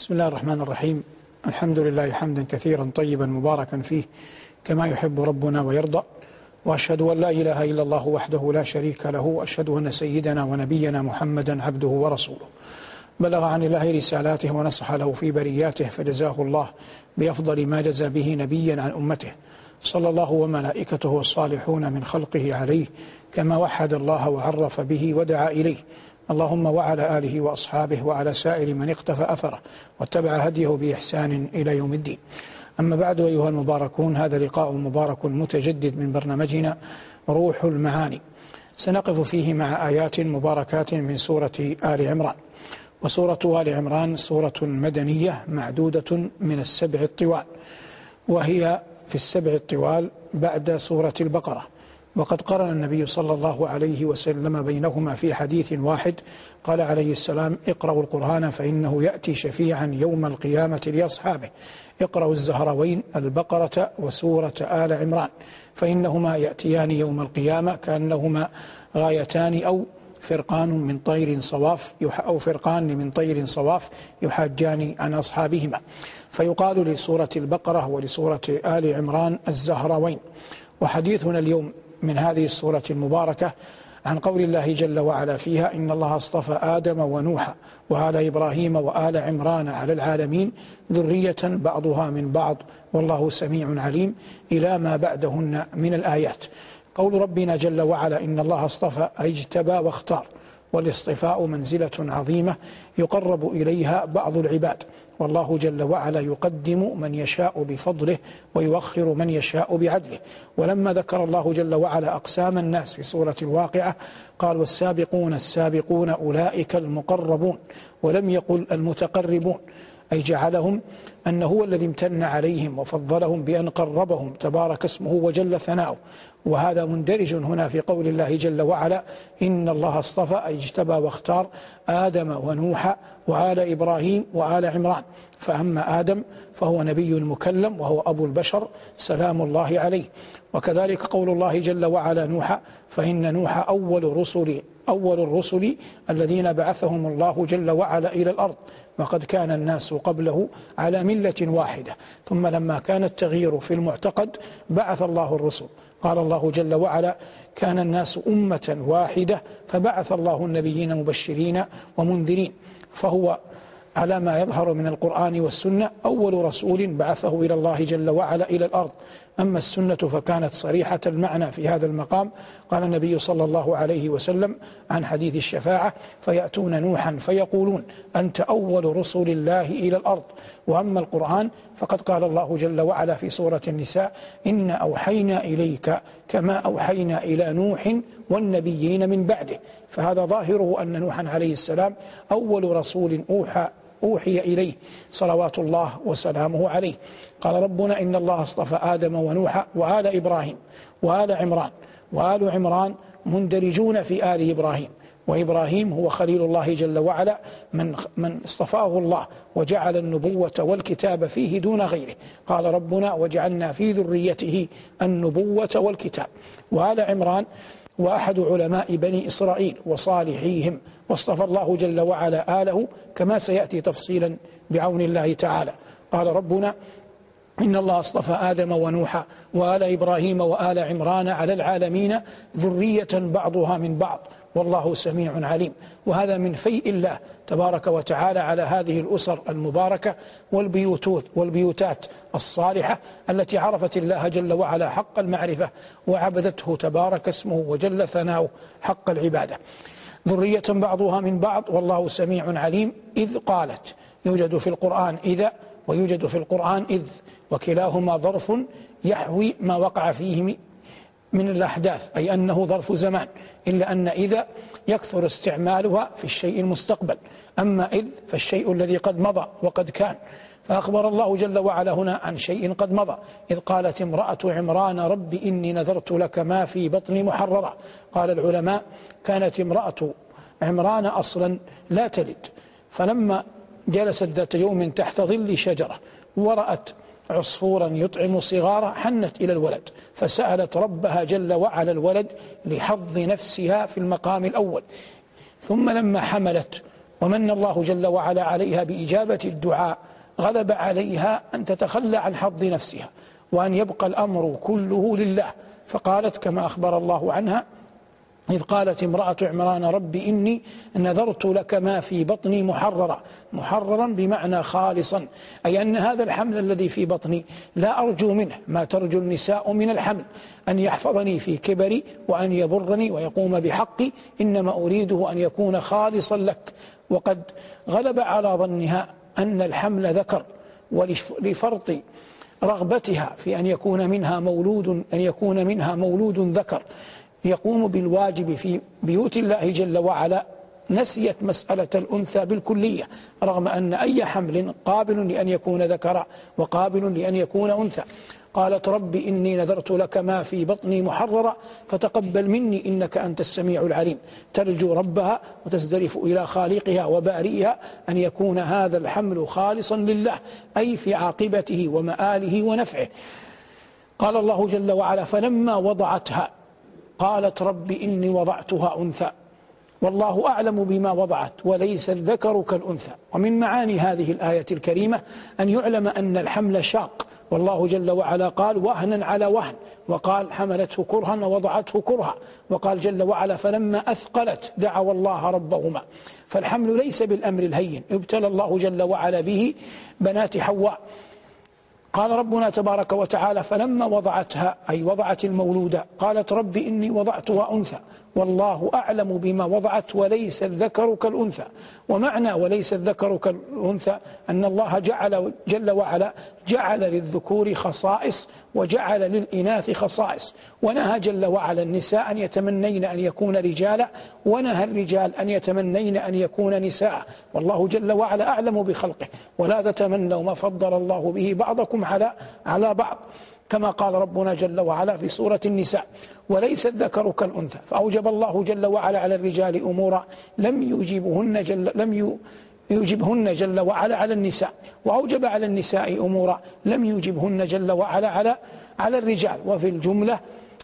بسم الله الرحمن الرحيم. الحمد لله حمدا كثيرا طيبا مباركا فيه كما يحب ربنا ويرضى وأشهد أن لا إله إلا الله وحده لا شريك له وأشهد أن سيدنا ونبينا محمدا عبده ورسوله. بلغ عن الله رسالاته ونصح له في برياته فجزاه الله بأفضل ما جزى به نبيا عن أمته صلى الله وملائكته والصالحون من خلقه عليه كما وحد الله وعرف به ودعا إليه. اللهم وعلى آله وأصحابه وعلى سائر من اقتفى أثره واتبع هديه بإحسان إلى يوم الدين. أما بعد أيها المباركون هذا لقاء مبارك متجدد من برنامجنا روح المعاني. سنقف فيه مع آيات مباركات من سورة آل عمران. وسورة آل عمران سورة مدنية معدودة من السبع الطوال وهي في السبع الطوال بعد سورة البقرة. وقد قرن النبي صلى الله عليه وسلم بينهما في حديث واحد قال عليه السلام اقرأوا القرآن فإنه يأتي شفيعا يوم القيامة لأصحابه. اقرأوا الزهروين البقرة وسورة آل عمران. فإنهما يأتيان يوم القيامة كأنهما غايتان أو فرقان من طير صواف أو فرقان من طير صواف يحاجان عن أصحابهما. فيقال لسورة البقرة ولسورة آل عمران الزهروين. وحديثنا اليوم من هذه السورة المباركة عن قول الله جل وعلا فيها إن الله اصطفى آدم ونوحا وآل إبراهيم وآل عمران على العالمين ذرية بعضها من بعض والله سميع عليم إلى ما بعدهن من الآيات. قول ربنا جل وعلا إن الله اصطفى أي اجتبى واختار. والاصطفاء منزلة عظيمة يقرب إليها بعض العباد. والله جل وعلا يقدم من يشاء بفضله ويوخر من يشاء بعدله. ولما ذكر الله جل وعلا أقسام الناس في سورة الواقعة قال والسابقون السابقون أولئك المقربون ولم يقل المتقربون. أي جعلهم أنه هو الذي امتن عليهم وفضلهم بأن قربهم تبارك اسمه وجل ثناؤه. وهذا مندرج هنا في قول الله جل وعلا إن الله اصطفى أي اجتبى واختار آدم ونوح وآل إبراهيم وآل عمران. فأما آدم فهو نبي مكلم وهو أبو البشر سلام الله عليه. وكذلك قول الله جل وعلا نوح فإن نوح أول رسل أول الرسل الذين بعثهم الله جل وعلا إلى الأرض وقد كان الناس قبله على ملة واحدة. ثم لما كان التغيير في المعتقد بعث الله الرسل. قال الله جل وعلا كان الناس أمة واحدة فبعث الله النبيين مبشرين ومنذرين. فهو على ما يظهر من القرآن والسنة؟ أول رسول بعثه إلى الله جل وعلا إلى الأرض. أما السنة فكانت صريحة المعنى في هذا المقام. قال النبي صلى الله عليه وسلم عن حديث الشفاعة فيأتون نوحا فيقولون أنت أول رسل الله إلى الأرض. وأما القرآن فقد قال الله جل وعلا في سورة النساء إن أوحينا إليك كما أوحينا إلى نوح والنبيين من بعده. فهذا ظاهره أن نوحا عليه السلام أول رسول أوحى أوحي إليه صلوات الله وسلامه عليه. قال ربنا إن الله اصطفى آدم ونوح وآل إبراهيم وآل عمران وآل عمران مندرجون في آل إبراهيم. وإبراهيم هو خليل الله جل وعلا من من اصطفاه الله وجعل النبوة والكتاب فيه دون غيره. قال ربنا وجعلنا في ذريته النبوة والكتاب. وآل عمران وأحد علماء بني إسرائيل وصالحيهم واصطفى الله جل وعلا آله كما سيأتي تفصيلا بعون الله تعالى. قال ربنا إن الله اصطفى آدم ونوحا وآل إبراهيم وآل عمران على العالمين ذرية بعضها من بعض. والله سميع عليم. وهذا من فيء الله تبارك وتعالى على هذه الأسر المباركة والبيوتات والبيوتات الصالحة التي عرفت الله جل وعلا حق المعرفة وعبدته تبارك اسمه وجل ثناؤه حق العبادة. ذرية بعضها من بعض والله سميع عليم إذ قالت يوجد في القرآن إذا ويوجد في القرآن إذ وكلاهما ظرف يحوي ما وقع فيه من الأحداث أي أنه ظرف زمان إلا أن إذا يكثر استعمالها في الشيء المستقبل أما إذ فالشيء الذي قد مضى وقد كان. فأخبر الله جل وعلا هنا عن شيء قد مضى. إذ قالت امرأة عمران رب إني نذرت لك ما في بطني محررة. قال العلماء كانت امرأة عمران أصلا لا تلد. فلما جلست ذات يوم تحت ظل شجرة ورأت عصفورا يطعم صغارا حنت إلى الولد. فسألت ربها جل وعلا الولد لحظ نفسها في المقام الأول. ثم لما حملت ومن الله جل وعلا عليها بإجابة الدعاء غلب عليها أن تتخلى عن حظ نفسها وأن يبقى الأمر كله لله. فقالت كما أخبر الله عنها إذ قالت امرأة عمران رب إني نذرت لك ما في بطني محررا. محررا بمعنى خالصا أي أن هذا الحمل الذي في بطني لا أرجو منه ما ترجو النساء من الحمل أن يحفظني في كبري وأن يبرني ويقوم بحقي إنما أريده أن يكون خالصا لك. وقد غلب على ظنها أن الحمل ذكر ولفرط رغبتها في أن يكون منها مولود أن يكون منها مولود ذكر. يقوم بالواجب في بيوت الله جل وعلا نسيت مسألة الأنثى بالكلية رغم أن أي حمل قابل لأن يكون ذكرا وقابل لأن يكون أنثى. قالت رب إني نذرت لك ما في بطني محررا فتقبل مني إنك أنت السميع العليم. ترجو ربها وتزدرف إلى خالقها وبارئها أن يكون هذا الحمل خالصا لله أي في عاقبته ومآله ونفعه. قال الله جل وعلا فلما وضعتها قالت رب إني وضعتها أنثى والله أعلم بما وضعت وليس الذكر كالأنثى. ومن معاني هذه الآية الكريمة أن يعلم أن الحمل شاق والله جل وعلا قال وهنا على وهن وقال حملته كرها ووضعته كرها وقال جل وعلا فلما أثقلت دعوا الله ربهما. فالحمل ليس بالأمر الهين ابتلى الله جل وعلا به بنات حواء. قال ربنا تبارك وتعالى فلما وضعتها أي وضعت المولودة قالت رب إني وضعتها أنثى. والله أعلم بما وضعت وليس الذكر كالأنثى. ومعنى وليس الذكر كالأنثى أن الله جعل جل وعلا جعل للذكور خصائص وجعل للإناث خصائص. ونهى جل وعلا النساء أن يتمنين أن يكون رجالا ونهى الرجال أن يتمنين أن يكون نساء. والله جل وعلا أعلم بخلقه. ولا تتمنوا ما فضل الله به بعضكم على على بعض. كما قال ربنا جل وعلا في سورة النساء وليس الذكر كالأنثى فأوجب الله جل وعلا على الرجال أمورا لم يجيبهن جل لم يوجبهن جل وعلا على النساء. وأوجب على النساء أمورا لم يوجبهن جل وعلا على على الرجال. وفي الجملة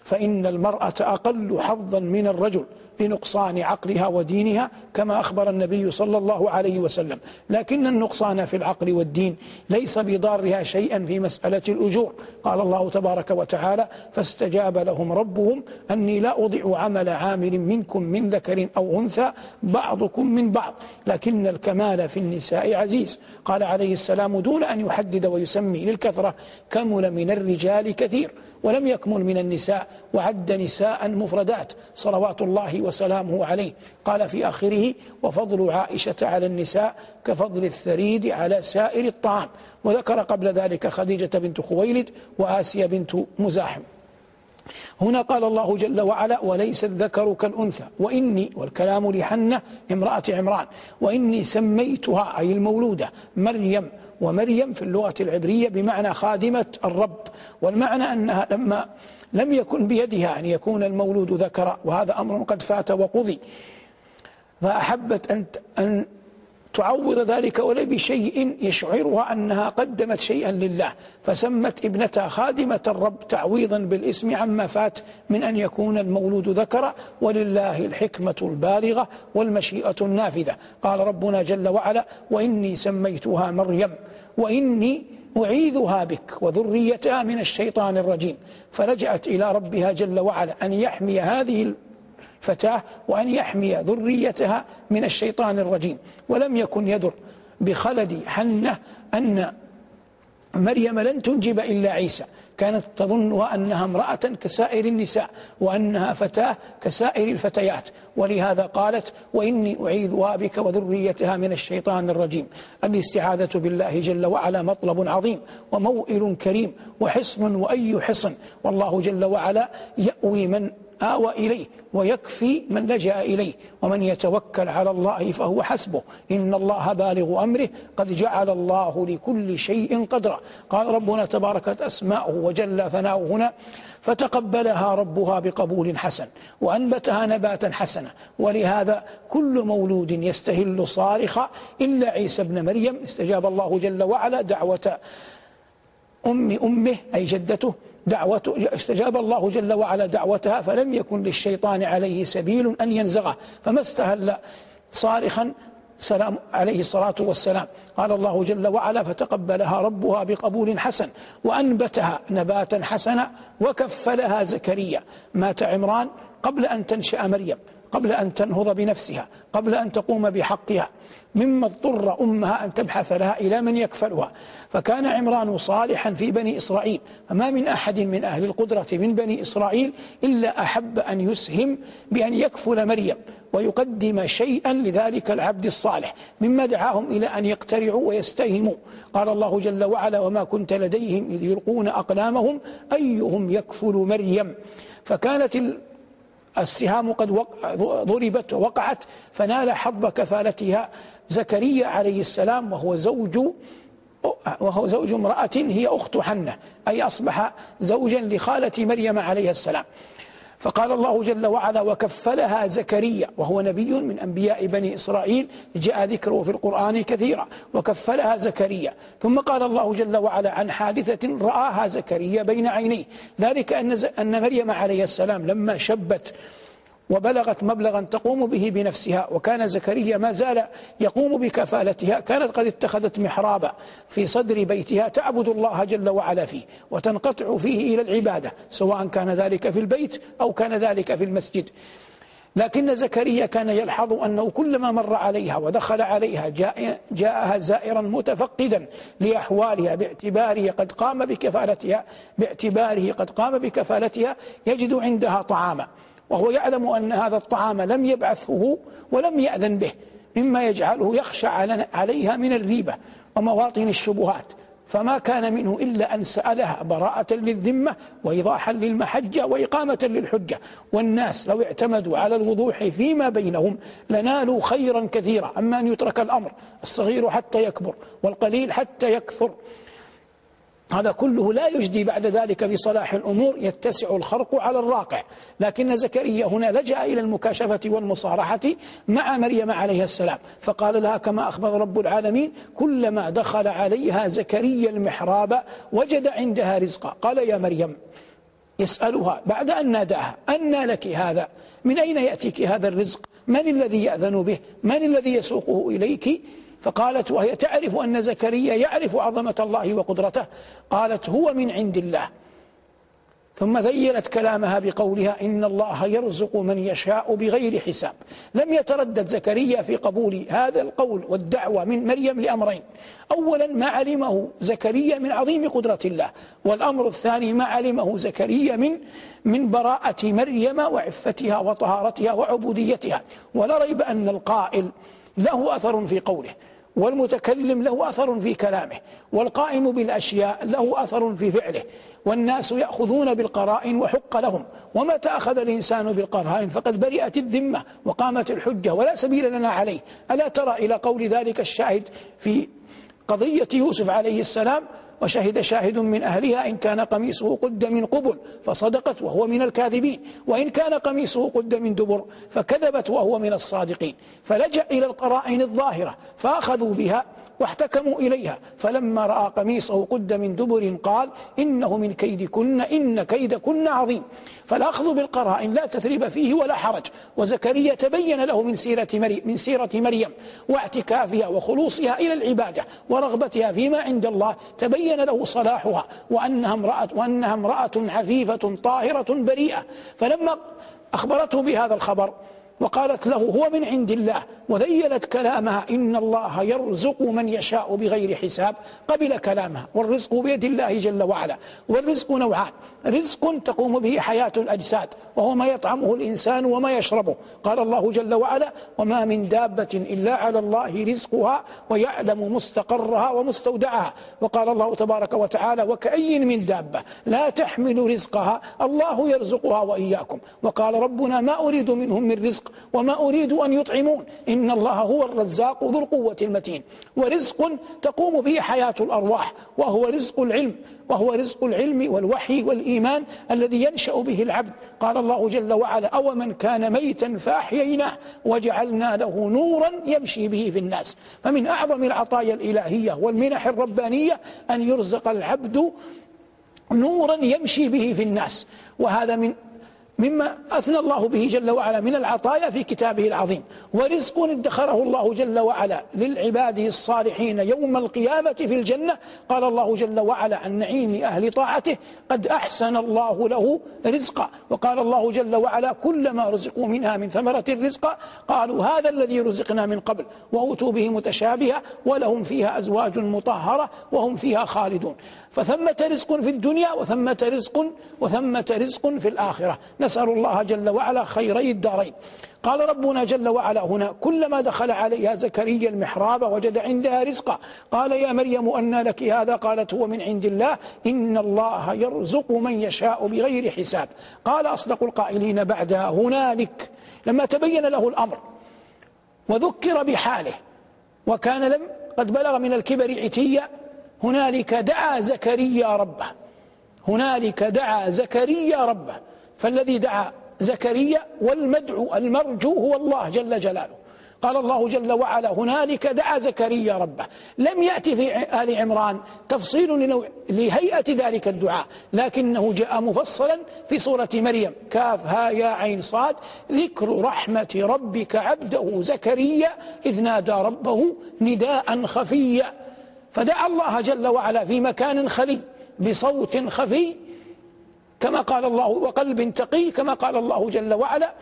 فإن المرأة أقل حظا من الرجل لنقصان عقلها ودينها كما أخبر النبي صلى الله عليه وسلم. لكن النقصان في العقل والدين ليس بضارها شيئا في مسألة الأجور. قال الله تبارك وتعالى فاستجاب لهم ربهم أني لا أضيع عمل عامل منكم من ذكر أو أنثى بعضكم من بعض. لكن الكمال في النساء عزيز. قال عليه السلام دون أن يحدد ويسمي للكثرة كمل من الرجال كثير. ولم يكمل من النساء وعد نساء مفردات صلوات الله وسلامه عليه. قال في آخره وفضل عائشة على النساء كفضل الثريد على سائر الطعام. وذكر قبل ذلك خديجة بنت خويلد وآسيا بنت مزاحم. هنا قال الله جل وعلا وليس الذكر كالأنثى. وإني والكلام لحنة امرأة عمران وإني سميتها أي المولودة مريم ومريم في اللغة العبرية بمعنى خادمة الرب. والمعنى أنها لما لم يكن بيدها أن يكون المولود ذكرا وهذا أمر قد فات وقضي. فأحبت أن أن تعوض ذلك ولو بشيء يشعرها أنها قدمت شيئا لله فسمت ابنتها خادمة الرب تعويضا بالاسم عما فات من أن يكون المولود ذكرا ولله الحكمة البالغة والمشيئة النافذة. قال ربنا جل وعلا وإني سميتها مريم وإني أعيذها بك وذريتها من الشيطان الرجيم. فلجأت إلى ربها جل وعلا أن يحمي هذه فتاة وأن يحمي ذريتها من الشيطان الرجيم. ولم يكن يدر بخلد حنة أن مريم لن تنجب إلا عيسى. كانت تظنها أنها امرأة كسائر النساء وأنها فتاة كسائر الفتيات. ولهذا قالت وإني أعيذها بك وذريتها من الشيطان الرجيم. الاستعاذة بالله جل وعلا مطلب عظيم وموئل كريم وحصن وأي حصن. والله جل وعلا يأوي من آوى إليه ويكفي من لجأ إليه. ومن يتوكل على الله فهو حسبه. إن الله بالغ أمره. قد جعل الله لكل شيء قدرا. قال ربنا تباركت أسماؤه وجل ثناؤه هنا. فتقبلها ربها بقبول حسن. وأنبتها نباتا حسنا. ولهذا كل مولود يستهل صارخا. إلا عيسى ابن مريم. استجاب الله جل وعلا دعوة أم أمه أي جدته. دعوة استجاب الله جل وعلا دعوتها فلم يكن للشيطان عليه سبيل أن ينزغه. فما استهل صارخا سلام عليه الصلاة والسلام. قال الله جل وعلا فتقبلها ربها بقبول حسن وأنبتها نباتا حسنا وكفلها زكريا. مات عمران قبل أن تنشأ مريم. قبل أن تنهض بنفسها قبل أن تقوم بحقها. مما اضطر أمها أن تبحث لها إلى من يكفلها. فكان عمران صالحا في بني إسرائيل. فما من أحد من أهل القدرة من بني إسرائيل إلا أحب أن يسهم بأن يكفل مريم ويقدم شيئا لذلك العبد الصالح مما دعاهم إلى أن يقترعوا ويستهموا قال الله جل وعلا وما كنت لديهم إذ يلقون أقلامهم أيهم يكفل مريم؟ فكانت السهام قد ضربت ووقعت فنال حظ كفالتها زكريا عليه السلام وهو زوج وهو زوج امرأة هي أخت حنة أي أصبح زوجا لخالة مريم عليه السلام. فقال الله جل وعلا وكفلها زكريا وهو نبي من أنبياء بني إسرائيل جاء ذكره في القرآن كثيرا وكفلها زكريا ثم قال الله جل وعلا عن حادثة رآها زكريا بين عينيه. ذلك أن, مريم عليه السلام لما شبت وبلغت مبلغا تقوم به بنفسها وكان زكريا ما زال يقوم بكفالتها. كانت قد اتخذت محرابا في صدر بيتها تعبد الله جل وعلا فيه وتنقطع فيه إلى العبادة سواء كان ذلك في البيت أو كان ذلك في المسجد. لكن زكريا كان يلحظ أنه كلما مر عليها ودخل عليها جاء جاءها زائرا متفقدا لأحوالها باعتباره قد قام بكفالتها باعتباره قد قام بكفالتها يجد عندها طعاما. وهو يعلم أن هذا الطعام لم يبعثه ولم يأذن به مما يجعله يخشى عليها من الريبة ومواطن الشبهات. فما كان منه إلا أن سألها براءة للذمة وإيضاحا للمحجة وإقامة للحجة. والناس لو اعتمدوا على الوضوح فيما بينهم لنالوا خيرا كثيرا أما أن يترك الأمر الصغير حتى يكبر والقليل حتى يكثر. هذا كله لا يجدي بعد ذلك بصلاح الأمور يتسع الخرق على الراقع. لكن زكريا هنا لجأ إلى المكاشفة والمصارحة مع مريم عليه السلام فقال لها كما أخبر رب العالمين كلما دخل عليها زكريا المحراب وجد عندها رزقا. قال يا مريم يسألها بعد أن ناداها أن لك هذا؟ من أين يأتيك هذا الرزق؟ من الذي يأذن به؟ من الذي يسوقه إليك؟ فقالت وهي تعرف أن زكريا يعرف عظمة الله وقدرته. قالت هو من عند الله. ثم ذيلت كلامها بقولها إن الله يرزق من يشاء بغير حساب. لم يتردد زكريا في قبول هذا القول والدعوة من مريم لأمرين. أولا ما علمه زكريا من عظيم قدرة الله. والأمر الثاني ما علمه زكريا من من براءة مريم وعفتها وطهارتها وعبوديتها. ولا ريب أن القائل له أثر في قوله والمتكلم له أثر في كلامه والقائم بالأشياء له أثر في فعله والناس يأخذون بالقرائن وحق لهم ومتى أخذ الإنسان بالقرائن؟ فقد برئت الذمة وقامت الحجة ولا سبيل لنا عليه. ألا ترى إلى قول ذلك الشاهد في قضية يوسف عليه السلام وشهد شاهد من أهلها إن كان قميصه قد من قبل فصدقت وهو من الكاذبين وإن كان قميصه قد من دبر فكذبت وهو من الصادقين. فلجأ إلى القرائن الظاهرة فأخذوا بها واحتكموا إليها. فلما رأى قميصه قد من دبر قال إنه من كيدكن إن كيدكن عظيم. فالأخذ بالقرائن لا تثريب فيه ولا حرج. وزكريا تبين له من سيرة مريم, من سيرة مريم واعتكافها وخلوصها إلى العبادة ورغبتها فيما عند الله. تبين له صلاحها وأنها امرأة, وأنها امرأة عفيفة طاهرة بريئة. فلما أخبرته بهذا الخبر وقالت له هو من عند الله وذيلت كلامها إن الله يرزق من يشاء بغير حساب قبل كلامها والرزق بيد الله جل وعلا والرزق نوعان رزق تقوم به حياة الأجساد وهو ما يطعمه الإنسان وما يشربه قال الله جل وعلا وما من دابة إلا على الله رزقها ويعلم مستقرها ومستودعها وقال الله تبارك وتعالى وكأي من دابة لا تحمل رزقها الله يرزقها وإياكم وقال ربنا ما أريد منهم من رزق وما أريد أن يطعمون. إن الله هو الرزاق ذو القوة المتين. ورزق تقوم به حياة الأرواح وهو رزق العلم وهو رزق العلم والوحي والإيمان الذي ينشأ به العبد. قال الله جل وعلا أو من كان ميتا فأحييناه وجعلنا له نورا يمشي به في الناس. فمن أعظم العطايا الإلهية والمنح الربانية أن يرزق العبد نورا يمشي به في الناس. وهذا من مما أثنى الله به جل وعلا من العطايا في كتابه العظيم. ورزق ادخره الله جل وعلا للعباد الصالحين يوم القيامة في الجنة. قال الله جل وعلا عن نعيم أهل طاعته قد أحسن الله له رزقا. وقال الله جل وعلا كلما رزقوا منها من ثمرة رزقا قالوا هذا الذي رزقنا من قبل. وأوتوا به متشابها ولهم فيها أزواج مطهرة وهم فيها خالدون. فثمة رزق في الدنيا وثمة رزق وثمة رزق في الآخرة. نسأل الله جل وعلا خيري الدارين. قال ربنا جل وعلا هنا كلما دخل عليها زكريا المحراب وجد عندها رزقا. قال يا مريم أنى لك هذا قالت هو من عند الله. إن الله يرزق من يشاء بغير حساب. قال أصدق القائلين بعدها. هنالك. لما تبين له الأمر وذكر بحاله وكان لم قد بلغ من الكبر عتيا هنالك دعا زكريا ربه. هنالك دعا زكريا ربه. فالذي دعا زكريا والمدعو المرجو هو الله جل جلاله. قال الله جل وعلا هنالك دعا زكريا ربه. لم يأتي في آل عمران تفصيل لهيئة ذلك الدعاء لكنه جاء مفصلا في سورة مريم. كاف ها يا عين صاد. ذكر رحمة ربك عبده زكريا إذ نادى ربه نداء خفيا. فدعا الله جل وعلا في مكان خلي بصوت خفي كما قال الله وقلب تقي كما قال الله جل وعلا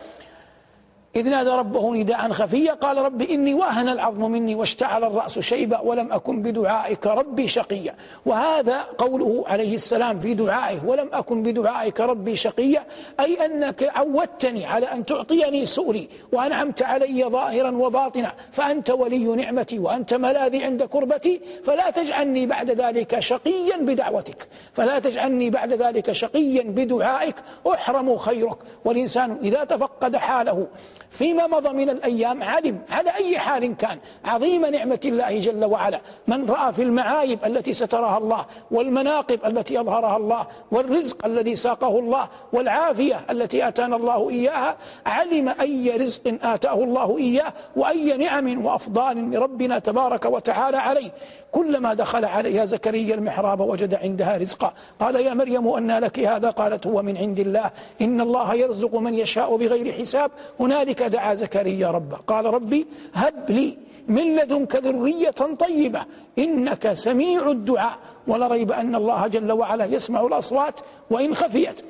إذ نادى ربه نداء خفيا قال رب إني وأهن العظم مني واشتعل الرأس شيبا ولم أكن بدعائك ربي شقيا. وهذا قوله عليه السلام في دعائه ولم أكن بدعائك ربي شقيا أي أنك عودتني على أن تعطيني سؤلي وأنعمت علي ظاهرا وباطنا فأنت ولي نعمتي وأنت ملاذي عند كربتي فلا تجعلني بعد ذلك شقيا بدعوتك فلا تجعلني بعد ذلك شقيا بدعائك أحرم خيرك. والإنسان إذا تفقد حاله فيما مضى من الأيام علم على أي حال كان. عظيم نعمة الله جل وعلا. من رأى في المعايب التي سترها الله والمناقب التي أظهرها الله والرزق الذي ساقه الله والعافية التي آتانا الله إياها علم أي رزق آتاه الله إياه وأي نعم وأفضال من ربنا تبارك وتعالى عليه. كلما دخل عليها زكريا المحراب وجد عندها رزقا. قال يا مريم أن لك هذا؟ قالت هو من عند الله. إن الله يرزق من يشاء بغير حساب. هنالك دعا زكريا ربه. قال ربي هب لي من لدنك ذرية طيبة. إنك سميع الدعاء. ولا ريب أن الله جل وعلا يسمع الأصوات وإن خفيت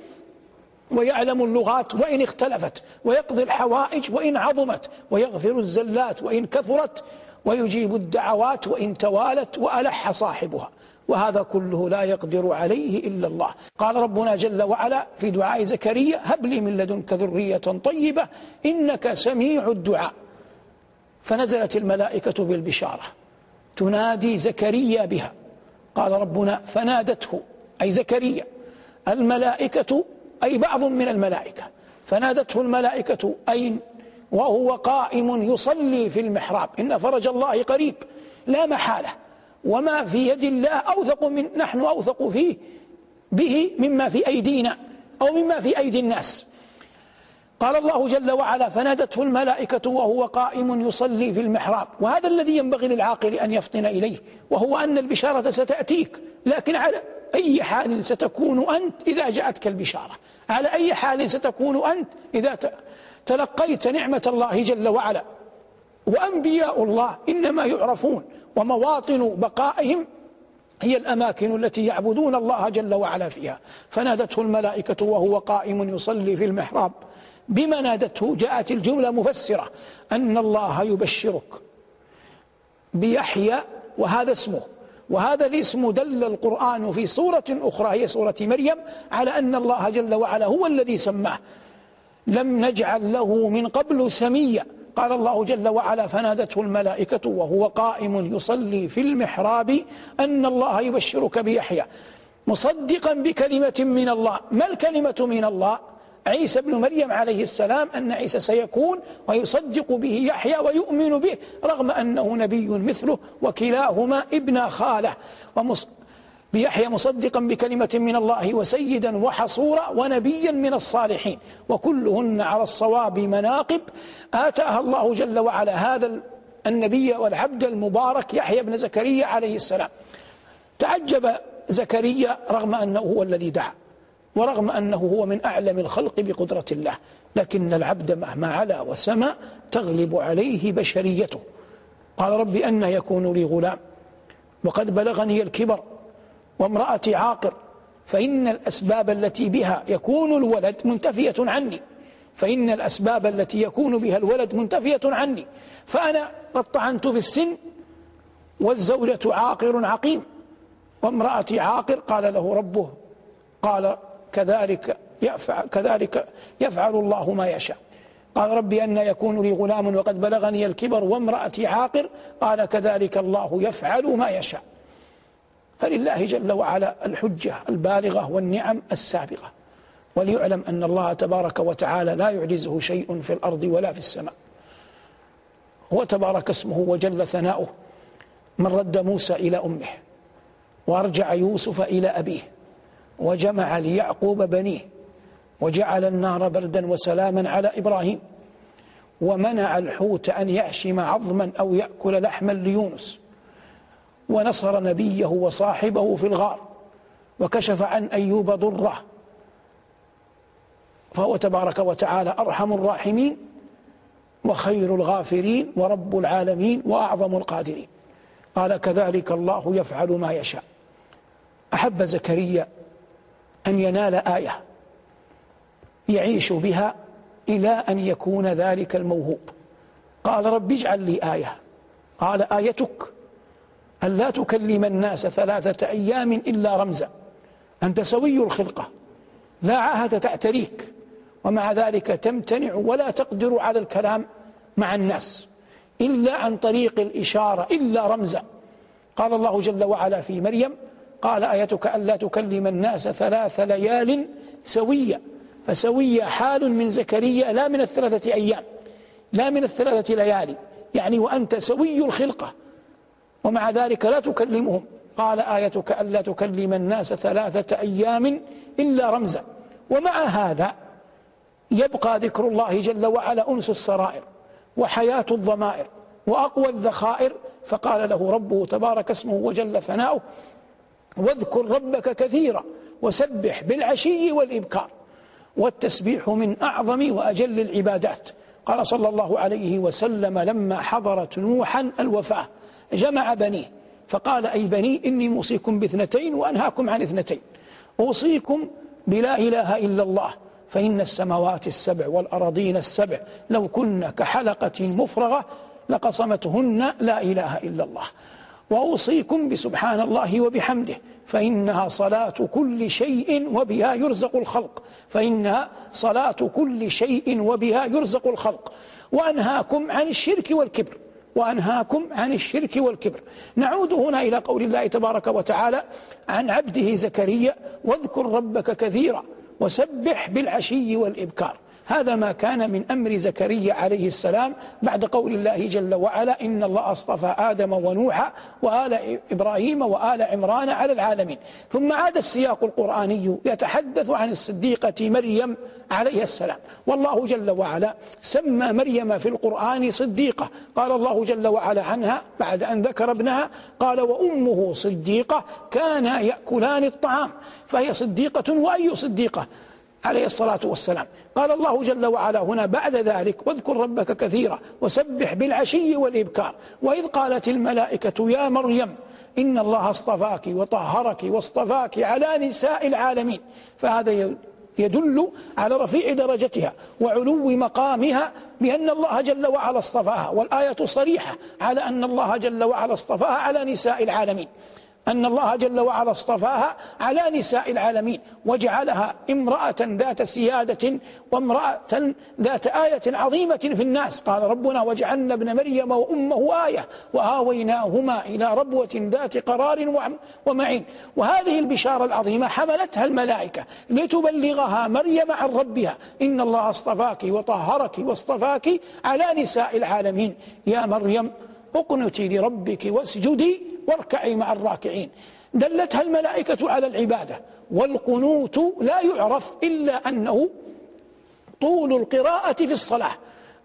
ويعلم اللغات وإن اختلفت ويقضي الحوائج وإن عظمت ويغفر الزلات وإن كثرت ويجيب الدعوات وإن توالت وألح صاحبها. وهذا كله لا يقدر عليه إلا الله. قال ربنا جل وعلا في دعاء زكريا هب لي من لدنك ذرية طيبة إنك سميع الدعاء. فنزلت الملائكة بالبشارة. تنادي زكريا بها. قال ربنا فنادته أي زكريا. الملائكة أي بعض من الملائكة. فنادته الملائكة أين وهو قائم يصلي في المحراب. إن فرج الله قريب. لا محالة. وما في يد الله أوثق من نحن أوثق فيه به مما في أيدينا أو مما في أيدي الناس. قال الله جل وعلا فنادته الملائكة وهو قائم يصلي في المحراب. وهذا الذي ينبغي للعاقل أن يفطن إليه وهو أن البشارة ستأتيك. لكن على أي حال ستكون أنت إذا جاءتك البشارة؟ على أي حال ستكون أنت إذا تلقيت نعمة الله جل وعلا؟ وأنبياء الله إنما يعرفون. ومواطن بقائهم هي الأماكن التي يعبدون الله جل وعلا فيها. فنادته الملائكة وهو قائم يصلي في المحراب. بما نادته؟ جاءت الجملة مفسرة. أن الله يبشرك بيحيى وهذا اسمه. وهذا الاسم دل القرآن في سورة أخرى هي سورة مريم على أن الله جل وعلا هو الذي سماه. لم نجعل له من قبل سميا. قال الله جل وعلا فنادته الملائكة وهو قائم يصلي في المحراب أن الله يبشرك بيحيى. مصدقا بكلمة من الله. ما الكلمة من الله؟ عيسى ابن مريم عليه السلام أن عيسى سيكون ويصدق به يحيى ويؤمن به رغم أنه نبي مثله وكلاهما ابن خاله. بيحيى مصدقا بكلمة من الله وسيدا وحصورا ونبيا من الصالحين. وكلهن على الصواب مناقب. آتاها الله جل وعلا هذا النبي والعبد المبارك يحيى بن زكريا عليه السلام. تعجب زكريا رغم أنه هو الذي دعا ورغم أنه هو من أعلم الخلق بقدرة الله. لكن العبد مهما علا وسمى تغلب عليه بشريته. قال رب أن يكون لي غلام وقد بلغني الكبر وامرأتي عاقر فإن الأسباب التي بها يكون الولد منتفية عني. فإن الأسباب التي يكون بها الولد منتفية عني. فأنا قد طعنت في السن والزوجة عاقر عقيم. وامرأتي عاقر قال له ربه قال كذلك يفعل كذلك يفعل الله ما يشاء. قال ربي أن يكون لي غلام وقد بلغني الكبر وامرأتي عاقر قال كذلك الله يفعل ما يشاء. فلله جل وعلا الحجة البالغة والنعم السابقة. وليعلم أن الله تبارك وتعالى لا يعجزه شيء في الأرض ولا في السماء. هو تبارك اسمه وجل ثناؤه. من رد موسى إلى أمه وأرجع يوسف إلى أبيه وجمع ليعقوب بنيه وجعل النار بردا وسلاما على إبراهيم ومنع الحوت أن يعشم عظما أو يأكل لحما ليونس. ونصر نبيه وصاحبه في الغار وكشف عن أيوب ضره. فهو تبارك وتعالى أرحم الراحمين وخير الغافرين ورب العالمين وأعظم القادرين. قال كذلك الله يفعل ما يشاء. أحب زكريا أن ينال آية يعيش بها إلى أن يكون ذلك الموهوب. قال رب اجعل لي آية. قال آيتك أن لا تكلم الناس ثلاثة أيام إلا رمزا. أنت سوي الخلقة. لا عاهة تعتريك ومع ذلك تمتنع ولا تقدر على الكلام مع الناس. إلا عن طريق الإشارة إلا رمزا. قال الله جل وعلا في مريم قال آيتك ألا تكلم الناس ثلاث ليال سويا فسوية حال من زكريا لا من الثلاثة أيام لا من الثلاثة ليالي. يعني وأنت سوي الخلقة. ومع ذلك لا تكلمهم. قال آيتك ألا تكلم الناس ثلاثة أيام إلا رمزا. ومع هذا يبقى ذكر الله جل وعلا أنس السرائر وحياة الضمائر وأقوى الذخائر. فقال له ربه تبارك اسمه وجل ثناؤه واذكر ربك كثيرا وسبح بالعشي والإبكار والتسبيح من أعظم وأجل العبادات. قال صلى الله عليه وسلم لما حضرت نوحا الوفاة. جمع بنيه فقال أي بني إني موصيكم باثنتين وأنهاكم عن اثنتين. أوصيكم بلا إله إلا الله. فإن السماوات السبع والأراضين السبع لو كن كحلقة مفرغة لقصمتهن لا إله إلا الله. وأوصيكم بسبحان الله وبحمده. فإنها صلاة كل شيء وبها يرزق الخلق. فإنها صلاة كل شيء وبها يرزق الخلق. وأنهاكم عن الشرك والكبر. وأنهاكم عن الشرك والكبر. نعود هنا إلى قول الله تبارك وتعالى عن عبده زكريا واذكر ربك كثيرا وسبح بالعشي والإبكار. هذا ما كان من أمر زكريا عليه السلام بعد قول الله جل وعلا إن الله اصطفى آدم ونوح وآل إبراهيم وآل عمران على العالمين. ثم عاد السياق القرآني يتحدث عن الصديقة مريم عليه السلام. والله جل وعلا سمى مريم في القرآن صديقة. قال الله جل وعلا عنها بعد أن ذكر ابنها قال وأمه صديقة كانا يأكلان الطعام. فهي صديقة وأي صديقة؟ عليه الصلاة والسلام. قال الله جل وعلا هنا بعد ذلك واذكر ربك كثيرا وسبح بالعشي والإبكار. وإذ قالت الملائكة يا مريم إن الله اصطفاك وطهرك واصطفاك على نساء العالمين. فهذا يدل على رفيع درجتها وعلو مقامها بأن الله جل وعلا اصطفاها. والآية صريحة على أن الله جل وعلا اصطفاها على نساء العالمين. أن الله جل وعلا اصطفاها على نساء العالمين وجعلها امرأة ذات سيادة وامرأة ذات آية عظيمة في الناس. قال ربنا وجعلنا ابن مريم وأمه آية وآويناهما إلى ربوة ذات قرار ومعين. وهذه البشارة العظيمة حملتها الملائكة لتبلغها مريم عن ربها. إن الله اصطفاك وطهرك واصطفاك على نساء العالمين. يا مريم اقنتي لربك واسجدي واركعي مع الراكعين. دلتها الملائكة على العبادة والقنوت لا يعرف إلا أنه طول القراءة في الصلاة.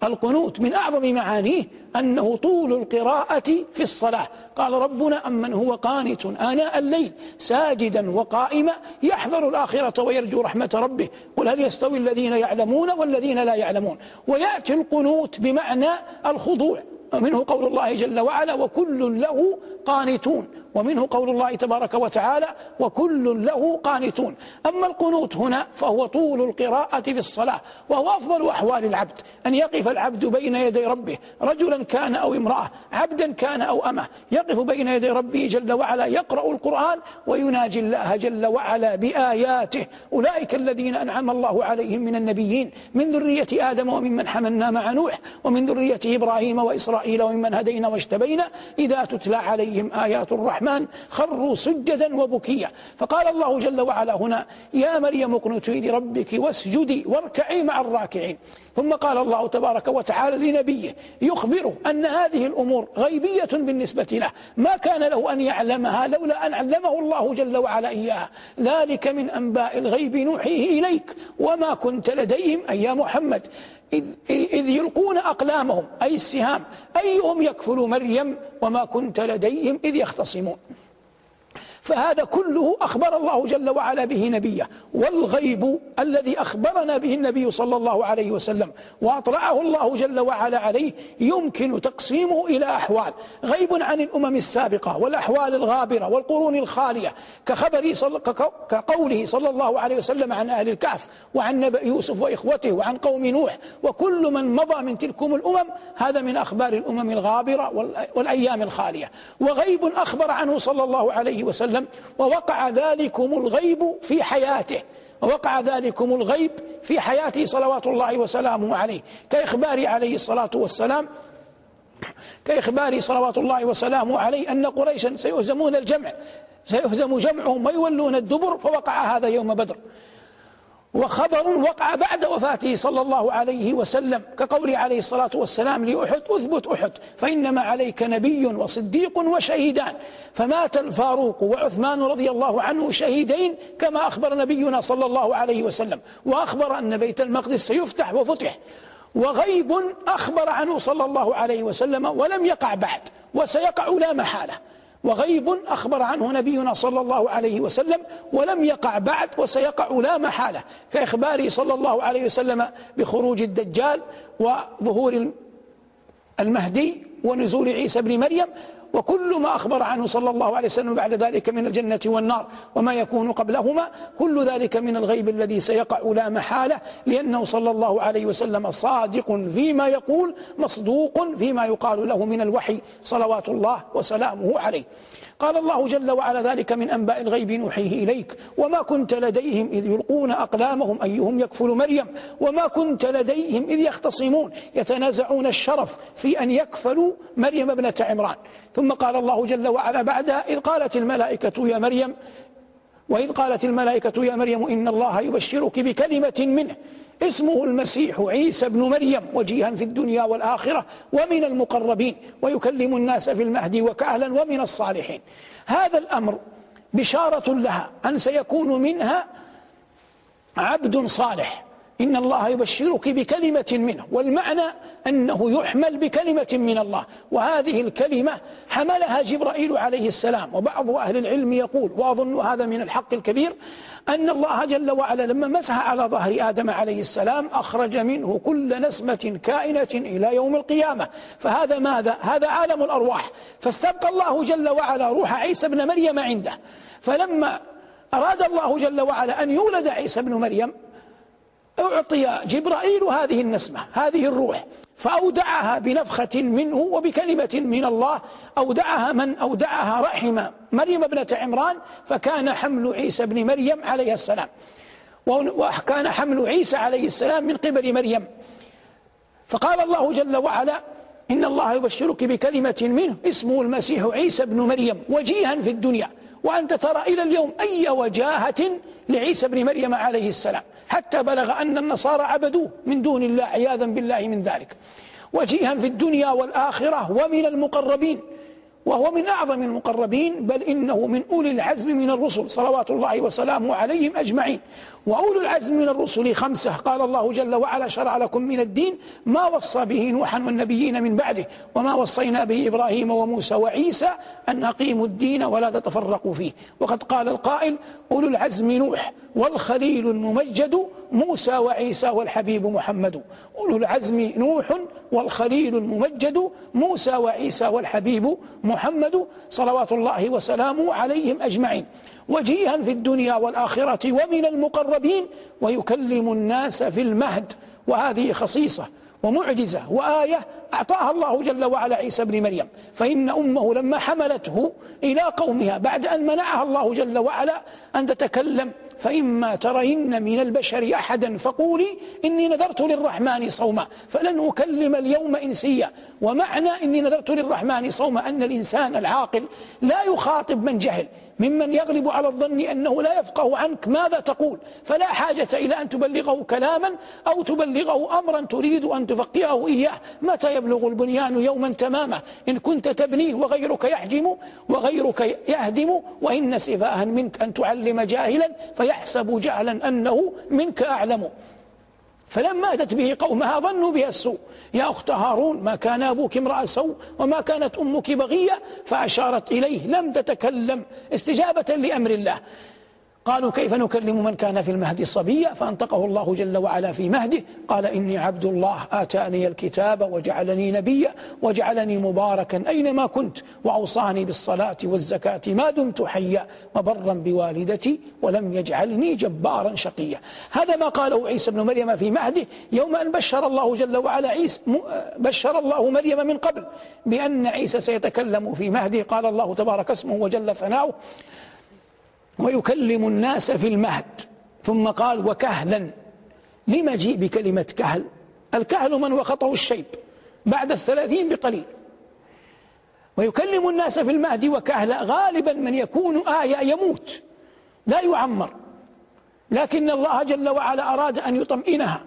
القنوت من أعظم معانيه أنه طول القراءة في الصلاة. قال ربنا أمن هو قانت آناء الليل ساجدا وقائما يحذر الآخرة ويرجو رحمة ربه. قل هل يستوي الذين يعلمون والذين لا يعلمون؟ ويأتي القنوت بمعنى الخضوع. منه قول الله جل وعلا وكل له قانتون. ومنه قول الله تبارك وتعالى وكل له قانتون. أما القنوت هنا فهو طول القراءة في الصلاة وهو أفضل أحوال العبد أن يقف العبد بين يدي ربه رجلا كان أو امرأة عبدا كان أو أمة يقف بين يدي ربه جل وعلا يقرأ القرآن ويناجي الله جل وعلا بآياته. أولئك الذين أنعم الله عليهم من النبيين من ذرية آدم وممن حملنا مع نوح ومن ذرية إبراهيم وإسرائيل وممن هدينا واجتبينا إذا تتلى عليهم آيات الرحمن الرحمن خروا سجدا وبكيا. فقال الله جل وعلا هنا يا مريم اقنتي لربك واسجدي واركعي مع الراكعين. ثم قال الله تبارك وتعالى لنبيه يخبره أن هذه الأمور غيبية بالنسبة له. ما كان له أن يعلمها لولا أن علمه الله جل وعلا إياها. ذلك من أنباء الغيب نوحيه إليك. وما كنت لديهم أي يا محمد. إذ, إذ يلقون أقلامهم أي السهام أيهم يكفل مريم وما كنت لديهم إذ يختصمون. فهذا كله أخبر الله جل وعلا به نبيه والغيب الذي أخبرنا به النبي صلى الله عليه وسلم وأطلعه الله جل وعلا عليه يمكن تقسيمه إلى أحوال. غيب عن الأمم السابقة والأحوال الغابرة والقرون الخالية كخبر صل... كقوله صلى الله عليه وسلم عن أهل الكهف وعن نبأ يوسف وإخوته وعن قوم نوح وكل من مضى من تلكم الأمم هذا من أخبار الأمم الغابرة والأيام الخالية. وغيب أخبر عنه صلى الله عليه وسلم وسلم ووقع ذلكم الغيب في حياته. ووقع ذلكم الغيب في حياته صلوات الله وسلامه عليه. كإخبار عليه الصلاة والسلام كإخبار صلوات الله وسلامه عليه أن قريشا سيهزمون الجمع سيهزم جمعهم ويولون الدبر فوقع هذا يوم بدر. وخبر وقع بعد وفاته صلى الله عليه وسلم كقوله عليه الصلاة والسلام لأحد أثبت أحد فإنما عليك نبي وصديق وشهيدان. فمات الفاروق وعثمان رضي الله عنه شهيدين كما أخبر نبينا صلى الله عليه وسلم. وأخبر أن بيت المقدس سيفتح وفتح. وغيب أخبر عنه صلى الله عليه وسلم ولم يقع بعد وسيقع لا محالة. وغيب أخبر عنه نبينا صلى الله عليه وسلم ولم يقع بعد وسيقع لا محالة كإخباره صلى الله عليه وسلم بخروج الدجال وظهور المهدي ونزول عيسى بن مريم وكل ما أخبر عنه صلى الله عليه وسلم بعد ذلك من الجنة والنار وما يكون قبلهما كل ذلك من الغيب الذي سيقع لا محالة لأنه صلى الله عليه وسلم صادق فيما يقول مصدوق فيما يقال له من الوحي صلوات الله وسلامه عليه. قال الله جل وعلا ذلك من أنباء الغيب نوحيه إليك. وما كنت لديهم إذ يلقون أقلامهم أيهم يكفل مريم. وما كنت لديهم إذ يختصمون. يتنازعون الشرف في أن يكفلوا مريم ابنة عمران. ثم قال الله جل وعلا بعدها إذ قالت الملائكة يا مريم وإذ قالت الملائكة يا مريم إن الله يبشرك بكلمة منه. اسمه المسيح عيسى بن مريم وجيها في الدنيا والآخرة ومن المقربين ويكلم الناس في المهد وكهلا ومن الصالحين. هذا الأمر بشارة لها أن سيكون منها عبد صالح. إن الله يبشرك بكلمة منه والمعنى أنه يحمل بكلمة من الله. وهذه الكلمة حملها جبرائيل عليه السلام. وبعض أهل العلم يقول وأظن هذا من الحق الكبير أن الله جل وعلا لما مسح على ظهر آدم عليه السلام أخرج منه كل نسمة كائنة إلى يوم القيامة. فهذا ماذا؟ هذا عالم الأرواح. فاستبقى الله جل وعلا روح عيسى بن مريم عنده. فلما أراد الله جل وعلا أن يولد عيسى بن مريم أعطي جبرائيل هذه النسمة هذه الروح فأودعها بنفخة منه وبكلمة من الله أودعها من؟ أودعها رحم مريم ابنة عمران فكان حمل عيسى بن مريم عليه السلام. وكان حمل عيسى عليه السلام من قبل مريم. فقال الله جل وعلا إن الله يبشرك بكلمة منه اسمه المسيح عيسى بن مريم وجيها في الدنيا. وأنت ترى إلى اليوم أي وجاهة لعيسى بن مريم عليه السلام. حتى بلغ أن النصارى عبدوه من دون الله عياذا بالله من ذلك. وجيها في الدنيا والآخرة ومن المقربين. وهو من أعظم المقربين بل إنه من أولي العزم من الرسل صلوات الله وسلامه عليهم أجمعين. وأولو العزم من الرسل خمسة. قال الله جل وعلا شرع لكم من الدين ما وصى به نوحا والنبيين من بعده وما وصينا به إبراهيم وموسى وعيسى أن أقيموا الدين ولا تتفرقوا فيه. وقد قال القائل أولو العزم نوح والخليل الممجد موسى وعيسى والحبيب محمد. أولو العزم نوح والخليل الممجد موسى وعيسى والحبيب محمد صلوات الله وسلامه عليهم أجمعين. وجيها في الدنيا والآخرة ومن المقربين ويكلم الناس في المهد. وهذه خصيصة ومعجزة وآية أعطاها الله جل وعلا عيسى بن مريم. فإن أمه لما حملته إلى قومها بعد أن منعها الله جل وعلا أن تتكلم فإما ترين من البشر أحدا فقولي إني نذرت للرحمن صوما فلن أكلم اليوم إنسيا. ومعنى إني نذرت للرحمن صوما أن الإنسان العاقل لا يخاطب من جهل ممن يغلب على الظن أنه لا يفقه عنك ماذا تقول؟ فلا حاجة إلى أن تبلغه كلاما أو تبلغه أمرا تريد أن تفقهه إياه. متى يبلغ البنيان يوما تماما؟ إن كنت تبنيه وغيرك يحجم وغيرك يهدم وإن سفاها منك أن تعلم جاهلا فيحسب جهلا أنه منك أعلم. فلما أتت به قومها ظنوا بها السوء. يا أخت هارون ما كان أبوك امرأ سوء وما كانت أمك بغية فأشارت إليه لم تتكلم استجابة لأمر الله. قالوا كيف نكلم من كان في المهد صبيا؟ فأنطقه الله جل وعلا في مهده قال إني عبد الله آتاني الكتاب وجعلني نبيا وجعلني مباركا أينما كنت وأوصاني بالصلاة والزكاة ما دمت حيا وبرا بوالدتي ولم يجعلني جبارا شقيا. هذا ما قاله عيسى بن مريم في مهده يوم أن بشر الله جل وعلا عيسى بشر الله مريم من قبل بأن عيسى سيتكلم في مهده. قال الله تبارك اسمه وجل ثناؤه. ويكلم الناس في المهد. ثم قال وكهلا. لما جيء بكلمة كهل؟ الكهل من وخطه الشيب. بعد الثلاثين بقليل. ويكلم الناس في المهد وكهلا. غالبا من يكون آية يموت. لا يعمر. لكن الله جل وعلا أراد أن يطمئنها.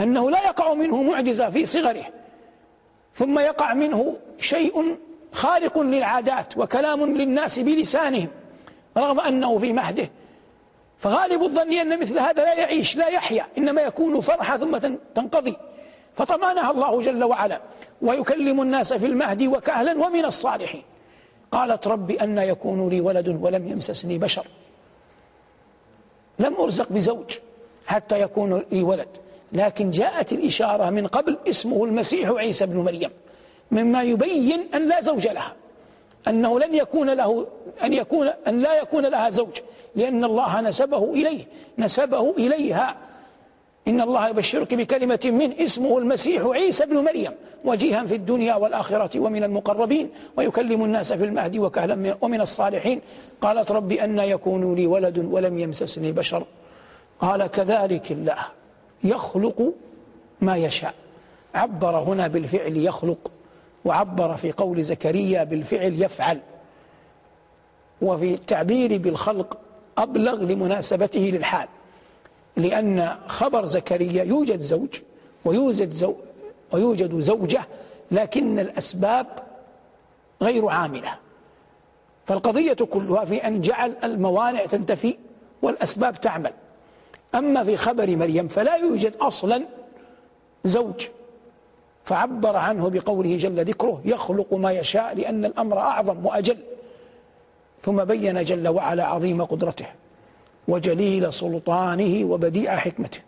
أنه لا يقع منه معجزة في صغره. ثم يقع منه شيء خارق للعادات وكلام للناس بلسانهم. رغم أنه في مهده. فغالب الظن أن مثل هذا لا يعيش لا يحيا إنما يكون فرحة ثم تنقضي. فطمأنها الله جل وعلا. ويكلم الناس في المهد وكهلا ومن الصالحين. قالت رب أن يكون لي ولد ولم يمسسني بشر. لم أرزق بزوج حتى يكون لي ولد. لكن جاءت الإشارة من قبل اسمه المسيح عيسى بن مريم. مما يبين أن لا زوج لها. أنه لن يكون له أن يكون أن لا يكون لها زوج لأن الله نسبه إليه نسبه إليها. إن الله يبشرك بكلمة من اسمه المسيح عيسى بن مريم وجيها في الدنيا والآخرة ومن المقربين ويكلم الناس في المهد وكهلا ومن الصالحين. قالت رب أن يكون لي ولد ولم يمسسني بشر. قال كذلك الله يخلق ما يشاء. عبر هنا بالفعل يخلق. وعبر في قول زكريا بالفعل يفعل. وفي التعبير بالخلق أبلغ لمناسبته للحال لأن خبر زكريا يوجد زوج ويوجد, زو ويوجد زوجة لكن الأسباب غير عاملة. فالقضية كلها في أن جعل الموانع تنتفي والأسباب تعمل. أما في خبر مريم فلا يوجد أصلا زوج. فعبر عنه بقوله جل ذكره يخلق ما يشاء لأن الأمر أعظم وأجل. ثم بين جل وعلا عظيم قدرته وجليل سلطانه وبديع حكمته.